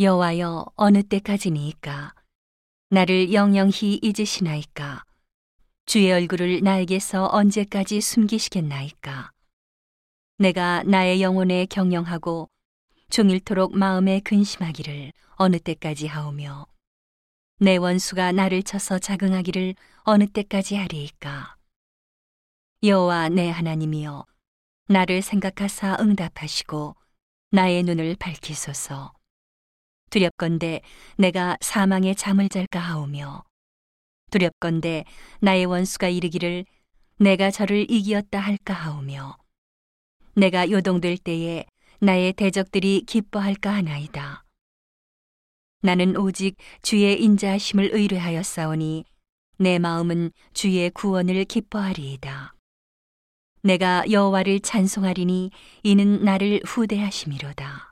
여호와여 어느 때까지니이까? 나를 영영히 잊으시나이까? 주의 얼굴을 나에게서 언제까지 숨기시겠나이까? 내가 나의 영혼에 경영하고 종일토록 마음에 근심하기를 어느 때까지 하오며 내 원수가 나를 쳐서 자긍하기를 어느 때까지 하리이까? 여호와 내 하나님이여 나를 생각하사 응답하시고 나의 눈을 밝히소서 두렵건대 내가 사망의 잠을 잘까 하오며 두렵건대 나의 원수가 이르기를 내가 저를 이기었다 할까 하오며 내가 요동될 때에 나의 대적들이 기뻐할까 하나이다. 나는 오직 주의 인자하심을 의뢰하였사오니 내 마음은 주의 구원을 기뻐하리이다. 내가 여호와를 찬송하리니 이는 나를 후대하심이로다.